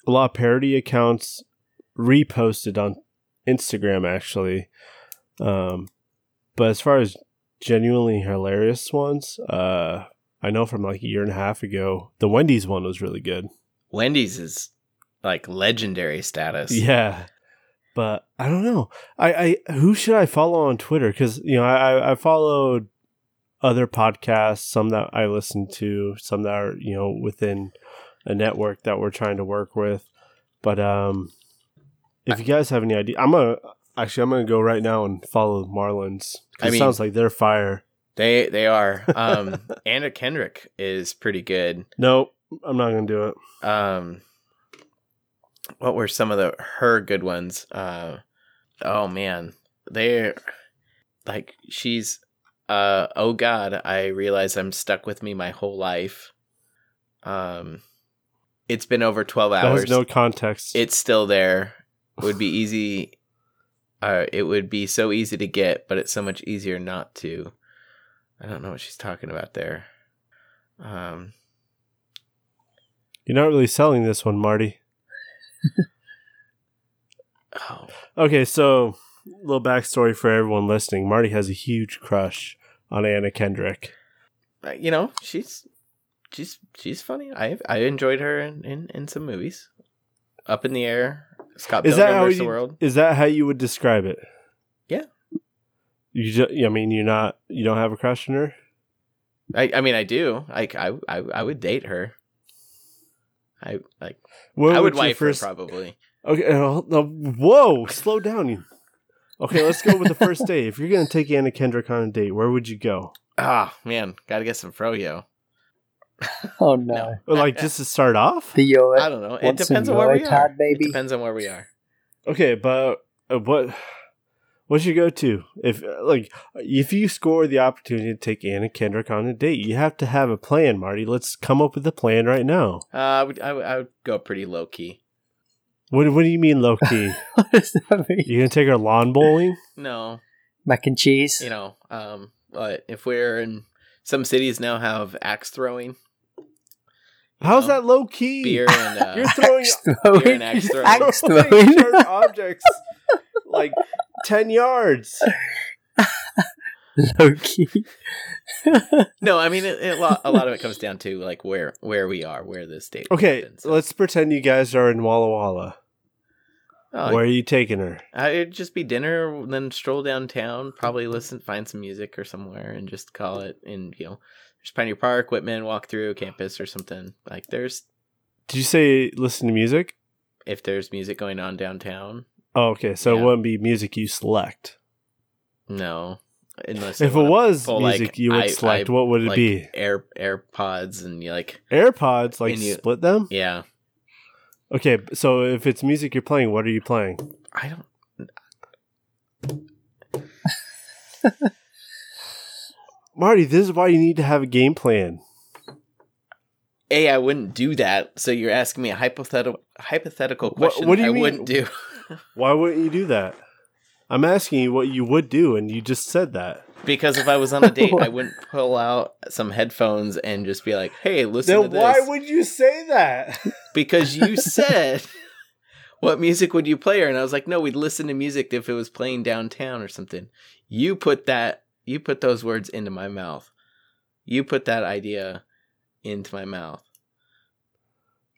a lot of parody accounts reposted on Instagram, actually. Um, but as far as genuinely hilarious ones, uh, I know from like a year and a half ago, the Wendy's one was really good. Wendy's is like legendary status. Yeah, but I don't know. I, I who should I follow on Twitter? Because you know I I- I followed other podcasts, some that I listen to, some that are you know within a network that we're trying to work with. But um, if you guys have any idea, I'm gonna actually I'm gonna go right now and follow Marlins. I it sounds like they're fire. They they are. Um, *laughs* Anna Kendrick is pretty good. Nope, I'm not gonna do it. Um, what were some of the her good ones? Uh, oh man, they're like she's. Uh, oh God, I realize I'm stuck with me my whole life. Um, it's been over twelve That hours. has no context. it's still there. It would be *sighs* easy. Uh, it would be so easy to get, but it's so much easier not to. I don't know what she's talking about there. Um, You're not really selling this one, Marty. *laughs* oh, Okay, so little backstory for everyone listening. Marty has a huge crush on Anna Kendrick. uh, you know she's she's she's funny. I I enjoyed her in, in, in some movies. Up in the air, Scott Is Pilgrim that how versus the you, World. is that how you would describe it? Yeah. You just, I mean, you're not, you don't have a crush on her. I I mean I do. Like I I I would date her. I like What I would your wife her probably. Okay, uh, whoa, slow down. You. Okay, let's go with the first date. If you're gonna take Anna Kendrick on a date, where would you go? Ah man, gotta get some froyo. *laughs* Oh no. No. Like just to start off. The Euro. I don't know. It depends on where we Eurotard, are. baby? It depends on where we are. Okay, but uh, what? What's your go-to? If uh, like, if you score the opportunity to take Anna Kendrick on a date, you have to have a plan, Marty. Let's come up with a plan right now. Uh, I would, I would, I would go pretty low key. What What do you mean, low key? *laughs* what does that mean? you gonna take her lawn bowling? No, Mac and cheese. you know, um, but if we're in some cities now have axe throwing, How's know, that low key? beer *laughs* and uh, You're throwing Axe *laughs* beer throwing. and axe throwing. Axe throwing throwing. sharp objects like ten yards. *laughs* Low key. *laughs* No, I mean it, it, lo- a lot of it comes down to like where where we are, where this date. Okay, so- let's pretend you guys are in Walla Walla. Oh, Where are you taking her? I'd just be dinner, then stroll downtown, probably listen, find some music or somewhere, and just call it. And you know, there's Pioneer Park, Whitman, walk through campus or something. Like there's Did you say listen to music? if there's music going on downtown. Oh, okay. So Yeah. it wouldn't be music you select. No, unless If it was pull, music like, you would I- select, I- what would it like be? Air AirPods and you like AirPods, like you- split them? yeah. Okay, so if it's music you're playing, what are you playing? I don't. Marty, this is why you need to have a game plan. A, I wouldn't do that. So you're asking me a hypothetical hypothetical What- question. what do you I mean? wouldn't do. Why wouldn't you do that? I'm asking you what you would do, and you just said that. Because if I was on a date, I *laughs* wouldn't pull out some headphones and just be like, "Hey, listen to this." why would you say that? *laughs* because you said, *laughs* "What music would you play?" And I was like, "No, we'd listen to music if it was playing downtown or something." You put that, you put those words into my mouth. You put that idea into my mouth,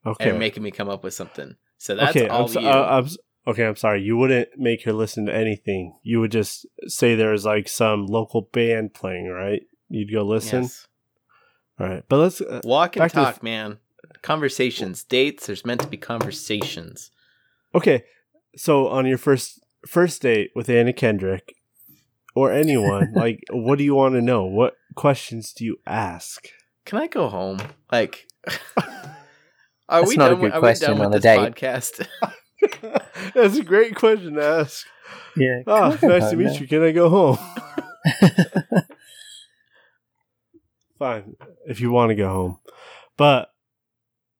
okay. and you're making me come up with something. So that's okay, all I'm, so, you. uh, I'm s- okay. I'm sorry. You wouldn't make her listen to anything. You would just say there's like some local band playing, right? You'd go listen. Yes. All right, but let's. Uh, Walk and the talk, f- man. Conversations, dates. There's meant to be conversations. okay, so on your first first date with Anna Kendrick or anyone, *laughs* like, what do you want to know? What questions do you ask? Can I go home? Like, *laughs* are That's we not a done? with- good are question we done on with a this date. podcast? *laughs* *laughs* That's a great question to ask. Yeah. Oh, nice to meet you. Can I go home? *laughs* Fine, if you want to go home, but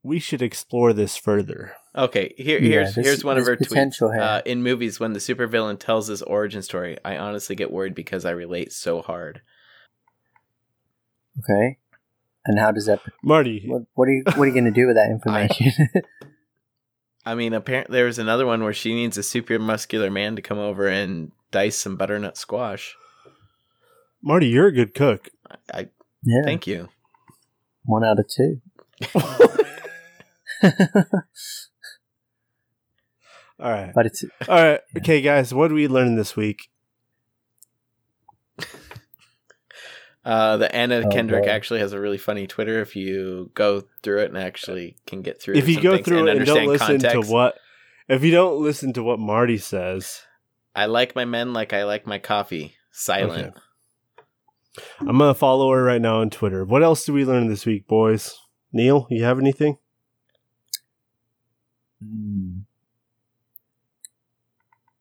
we should explore this further. Okay, here, Yeah, here's there's- here's one of her there's tweets. potential. Uh, in movies, when the supervillain tells his origin story, I honestly get worried because I relate so hard. Okay. And how does that? Marty, What, what are you? What are you going to do with that *laughs* information? I mean, apparently there was another one where she needs a super muscular man to come over and dice some butternut squash. Marty, you're a good cook. I yeah. thank you. One out of two. *laughs* All right, But it's all right. Okay, guys, what did we learn this week? Uh, the Anna Oh, Kendrick boy. actually has a really funny Twitter. If you go through it and actually can get through, If you some go things through it and don't listen context. to what, if you don't listen to what Marty says, I like my men like I like my coffee. Silent. I'm gonna follow her right now on Twitter. What else did we learn this week, boys? Neil, you have anything? mm,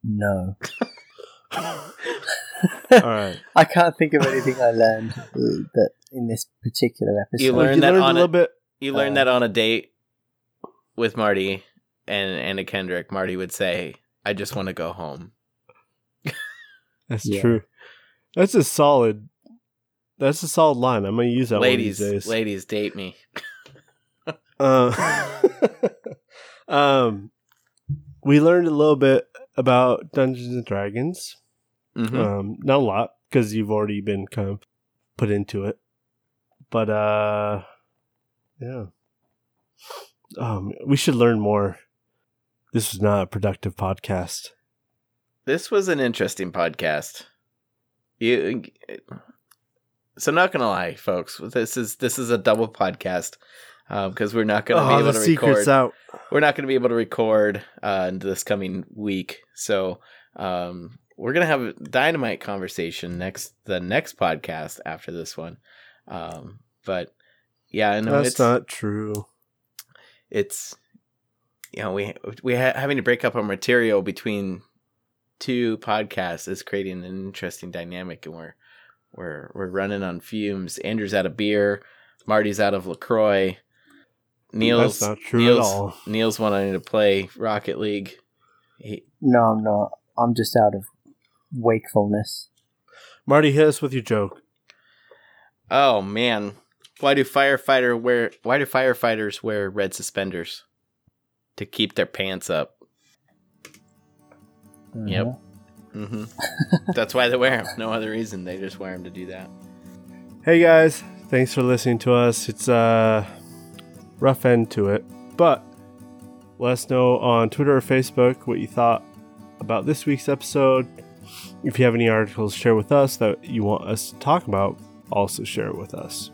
no. *laughs* *laughs* All right. *laughs* I can't think of anything I learned uh, that in this particular episode. You learned you that learned on a a- little bit. You learned Uh, that on a date with Marty and Anna Kendrick. Marty would say, "I just want to go home." *laughs* That's Yeah. true. That's a solid. That's a solid line. I'm gonna use that ladies, one these days. ladies, date me. *laughs* Uh, um, we learned a little bit about Dungeons and Dragons. Mhm. Um, not a lot because you've already been kind of put into it, but uh, yeah. Um, we should learn more. This was not a productive podcast. This was an interesting podcast. You, so not gonna lie, folks. This is this is a double podcast because we're not gonna oh, be able to secret's record. out. We're not gonna be able to record uh, this coming week. So um, we're gonna have a dynamite conversation next the next podcast after this one. Um, but yeah, I know That's it's not true. it's you know we we ha- having to break up our material between two podcasts is creating an interesting dynamic and we're we're we're running on fumes andrew's out of beer marty's out of lacroix neil's That's not true neil's, at all. neil's wanting to play rocket league he, No, I'm not. I'm just out of wakefulness. Marty, hit us with your joke. oh man Why do firefighter wear? Why do firefighters wear red suspenders? To keep their pants up. Yep. hmm *laughs* That's why they wear them. No other reason. They just wear them to do that. Hey guys, thanks for listening to us. It's a rough end to it, but let us know on Twitter or Facebook what you thought about this week's episode. If you have any articles, share with us that you want us to talk about. Also, share it with us.